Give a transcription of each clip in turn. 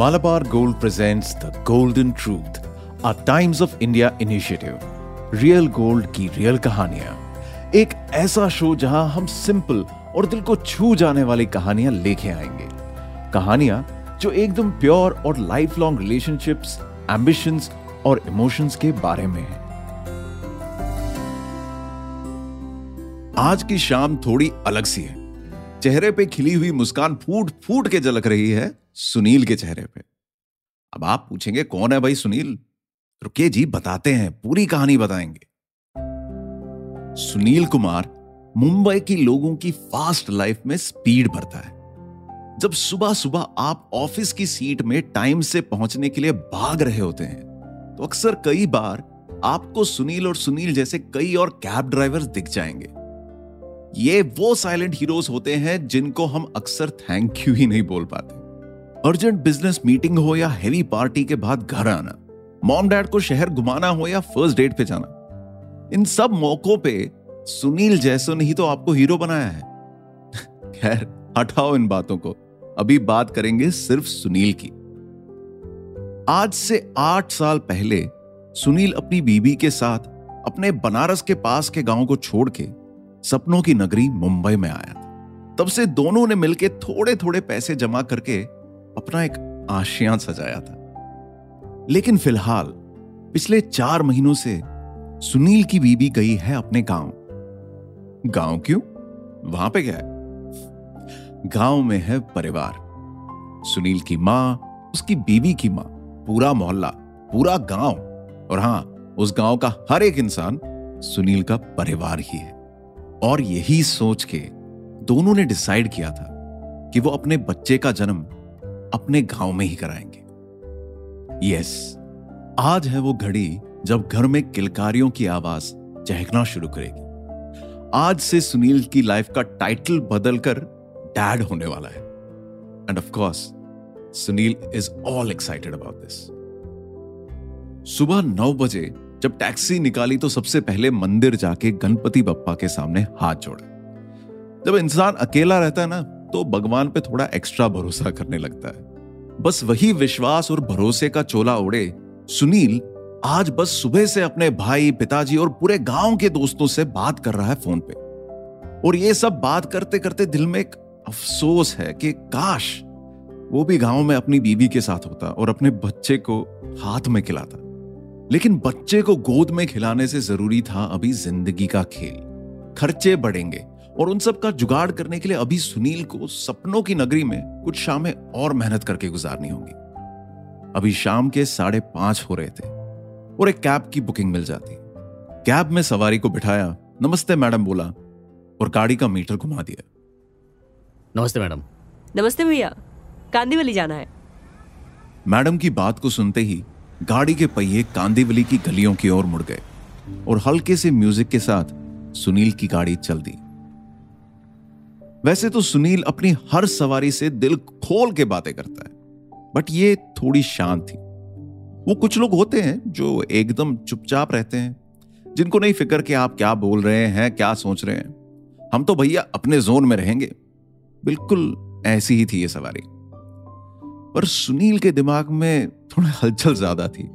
Malabar Gold presents The Golden Truth, a Times of India initiative. Real gold की real कहानियाँ। एक ऐसा show जहाँ हम सिंपल और दिल को छू जाने वाली कहानियाँ लेके आएँगे। कहानियाँ जो एकदम प्योर और लाइफ लॉन्ग रिलेशनशिप्स एम्बिशंस और इमोशंस के बारे में है। आज की शाम थोड़ी अलग सी है। चेहरे पे खिली हुई मुस्कान फूट फूट के झलक रही है सुनील के चेहरे पे। अब आप पूछेंगे, कौन है भाई सुनील? रुके जी, बताते हैं, पूरी कहानी बताएँगे। सुनील कुमार मुंबई की लोगों की फास्ट लाइफ में स्पीड भरता है। जब सुबह सुबह आप ऑफ़िस की सीट में टाइम से पहुँचने के लिए भाग रहे होते हैं तो अक्सर कई बार आपको सुनील और सुनील जैसे कई और कैब ड्राइवर्स दिख जाएँगे। ये वो साइलेंट हीरोज होते हैं जिनको हम अक्सर थैंक यू ही नहीं बोल पाते। अर्जेंट बिज़नेस मीटिंग हो या हेवी पार्टी के बाद घर आना मॉम डैड को शहर घुमाना हो या फ़र्स्ट डेट पे जाना। इन सब मौकों पे सुनील जैसो ने ही तो आपको हीरो बनाया है। खैर, हटाओ इन बातों को। अभी बात करेंगे सिर्फ़ सुनील की। आज से आठ साल पहले सुनील अपनी बीबी के साथ अपने बनारस के पास के गाँव को छोड़ के सपनों की नगरी मुंबई में आया। था तब से दोनों ने मिलकर थोड़े थोड़े पैसे जमा करके अपना एक आशियाँ सजाया था। लेकिन फ़िलहाल, पिछले चार महीनों से सुनील की बीबी गई है अपने गाँव। गाँव क्यों? वहाँ पे क्या है? गाँव में है परिवार। सुनील की माँ, उसकी बीबी की माँ, पूरा मोहल्ला, पूरा गाँव। और हाँ, उस गाँव का हर एक इंसान सुनील का परिवार ही है। और यही सोच के दोनों ने डिसाइड किया था कि वो अपने बच्चे का जन्म अपने गाँव में ही कराएँगे। यस आज है वो घड़ी जब घर में किलकारियों की आवाज़ चहकना शुरू करेगी। आज से सुनील की लाइफ का टाइटल बदलकर डैड होने वाला है। And of course Sunil is all excited about this सुबह नौ बजे जब टैक्सी निकाली तो सबसे पहले मंदिर जाके गणपति बप्पा के सामने हाथ जोड़े। जब इंसान अकेला रहता है ना तो भगवान पे थोड़ा एक्स्ट्रा भरोसा करने लगता है। बस वही विश्वास और भरोसे का चोला उड़े सुनील आज बस सुबह से अपने भाई, पिताजी और पूरे गाँव के दोस्तों से बात कर रहा है फ़ोन पे। और ये सब बात करते करते दिल में एक अफसोस है कि काश वो भी गाँव में अपनी बीवी के साथ होता और अपने बच्चे को हाथ में खिलाता। लेकिन बच्चे को गोद में खिलाने से ज़रूरी था अभी ज़िंदगी का खेल। खर्चे बढ़ेंगे और उन सब का जुगाड़ करने के लिए अभी सुनील को सपनों की नगरी में कुछ शामें और मेहनत करके गुजारनी होगी। अभी शाम के साढ़े पाँच हो रहे थे और एक कैब की बुकिंग मिल जाती। कैब में सवारी को बिठाया नमस्ते मैडम बोला और गाड़ी का मीटर घुमा दिया। नमस्ते मैडम। नमस्ते भैया कांदीवली जाना है। मैडम की बात को सुनते ही गाड़ी के पहिए कांदीवली की गलियों की ओर मुड़ गए और हल्के से म्यूज़िक के साथ सुनील की गाड़ी चल दी। वैसे तो सुनील अपनी हर सवारी से दिल खोल के बातें करता है बट ये थोड़ी शांत थी। वो कुछ लोग होते हैं जो एकदम चुपचाप रहते हैं, जिनको नहीं फ़िक्र कि आप क्या बोल रहे हैं, क्या सोच रहे हैं। हम तो भैया अपने जोन में रहेंगे। बिल्कुल ऐसी ही थी ये सवारी। पर सुनील के दिमाग में थोड़ा हलचल ज़्यादा थी।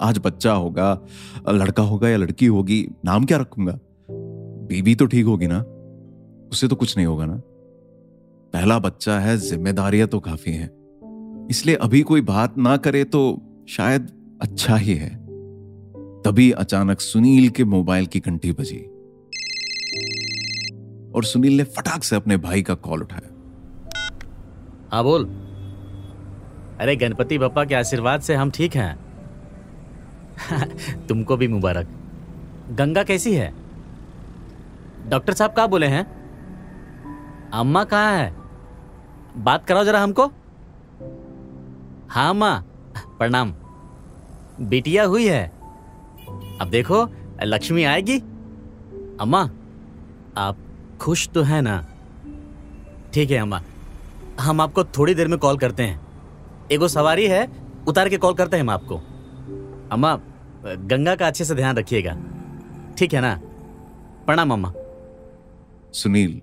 आज बच्चा होगा, लड़का होगा या लड़की होगी, नाम क्या रखूँगा? बीबी तो ठीक होगी ना? उससे तो कुछ नहीं होगा ना? पहला बच्चा है, जिम्मेदारियाँ तो काफ़ी हैं। इसलिए अभी कोई बात ना करे तो शायद अच्छा ही है। तभी अचानक सुनील के मोबाइल की घंटी बजी। और सुनील ने फटाक से अपने भाई का कॉल उठाया। हाँ बोल। अरे, गणपति बप्पा के आशीर्वाद से हम ठीक हैं। तुमको भी मुबारक। गंगा कैसी है? डॉक्टर साहब कहा बोले हैं? अम्मा कहाँ है? बात कराओ जरा हमको। हाँ अम्मा। प्रणाम। बिटिया हुई है। अब देखो, लक्ष्मी आएगी। अम्मा, आप खुश तो है ना? ठीक है, अम्मा। हम आपको थोड़ी देर में कॉल करते हैं। एगो सवारी है उतार के कॉल करते हैं हम आपको। अम्मा गंगा का अच्छे से ध्यान रखिएगा। ठीक है ना? प्रणाम अम्मा। सुनील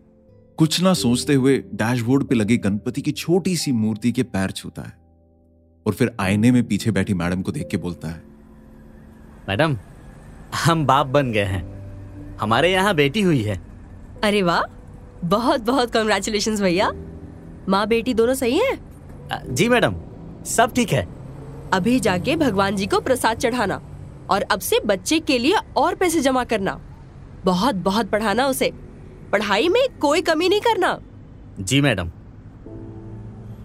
कुछ ना सोचते हुए डैशबोर्ड पे लगे गणपति की छोटी सी मूर्ति के पैर छूता है और फिर आईने में पीछे बैठी मैडम को देख के बोलता है मैडम हम बाप बन गए हैं। हमारे यहाँ बेटी हुई है। अरे वाह बहुत बहुत कॉन्ग्रेचुलेशन भैया। माँ बेटी दोनों सही है? जी मैडम। सब ठीक है। अभी जाके भगवान जी को प्रसाद चढ़ाना और अब से बच्चे के लिए और पैसे जमा करना। बहुत बहुत पढ़ाना उसे। पढ़ाई में कोई कमी नहीं करना। जी मैडम।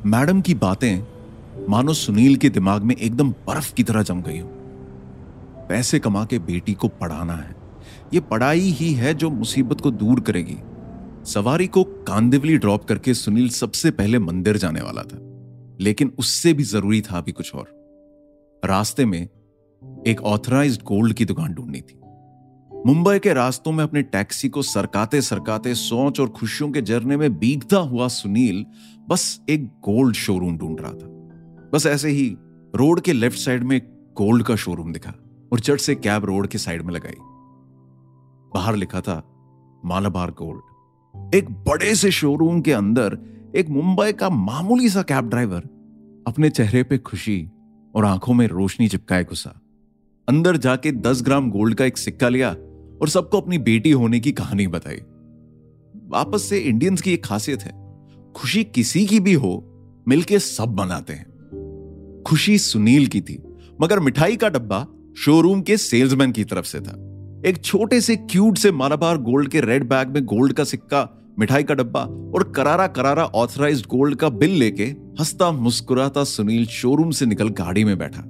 मैडम की बातें मानो सुनील के दिमाग में एकदम बर्फ़ की तरह जम गई हो। पैसे कमा के बेटी को पढ़ाना है। ये पढ़ाई ही है जो मुसीबत को दूर करेगी। सवारी को कांदिवली ड्रॉप करके सुनील सबसे पहले मंदिर जाने वाला था। लेकिन उससे भी ज़रूरी था अभी कुछ और। रास्ते में एक ऑथराइज गोल्ड की दुकान ढूंढनी थी। मुंबई के रास्तों में अपने टैक्सी को सरकाते सरकाते सोच और खुशियों के जर्ने में बीगता हुआ सुनील बस एक गोल्ड शोरूम ढूंढ रहा था। बस ऐसे ही रोड के लेफ़्ट साइड में गोल्ड का शोरूम दिखा और चट से कैब रोड के साइड में लगाई। बाहर लिखा था, मालाबार गोल्ड एक बड़े से शोरूम के अंदर एक मुंबई का मामूली सा कैब ड्राइवर अपने चेहरे पे खुशी और आँखों में रोशनी चिपकाए घुसा अंदर जाके दस ग्राम गोल्ड का एक सिक्का लिया और सबको अपनी बेटी होने की कहानी बताई। वापस से इंडियंस की एक खासियत है, खुशी किसी की भी हो, मिलके सब बनाते हैं। खुशी सुनील की थी, मगर मिठाई का डब्बा शोरूम के सेल्समैन की तरफ़ से था। एक छोटे से क्यूट से मालाबार गोल्ड के रेड बैग में गोल्ड का सिक्का मिठाई का डब्बा और करारा करारा ऑथराइज गोल्ड का बिल लेके हंसता मुस्कुराता सुनील शोरूम से निकल गाड़ी में बैठा।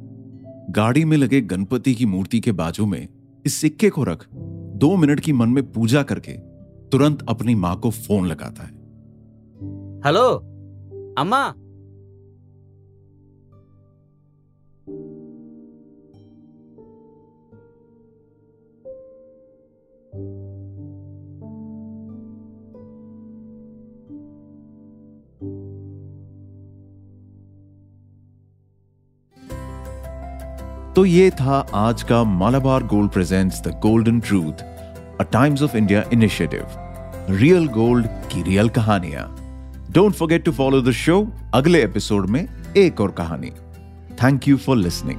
गाड़ी में लगे गणपति की मूर्ति के बाजू में इस सिक्के को रख, दो मिनट की मन में पूजा करके तुरंत अपनी माँ को फ़ोन लगाता है। हेलो, अम्मा तो ये था आज का Malabar gold presents the golden truth a Times of India initiative real gold की रियल कहानियाँ। Don't forget to follow the show अगले एपिसोड में एक और कहानी। Thank you for listening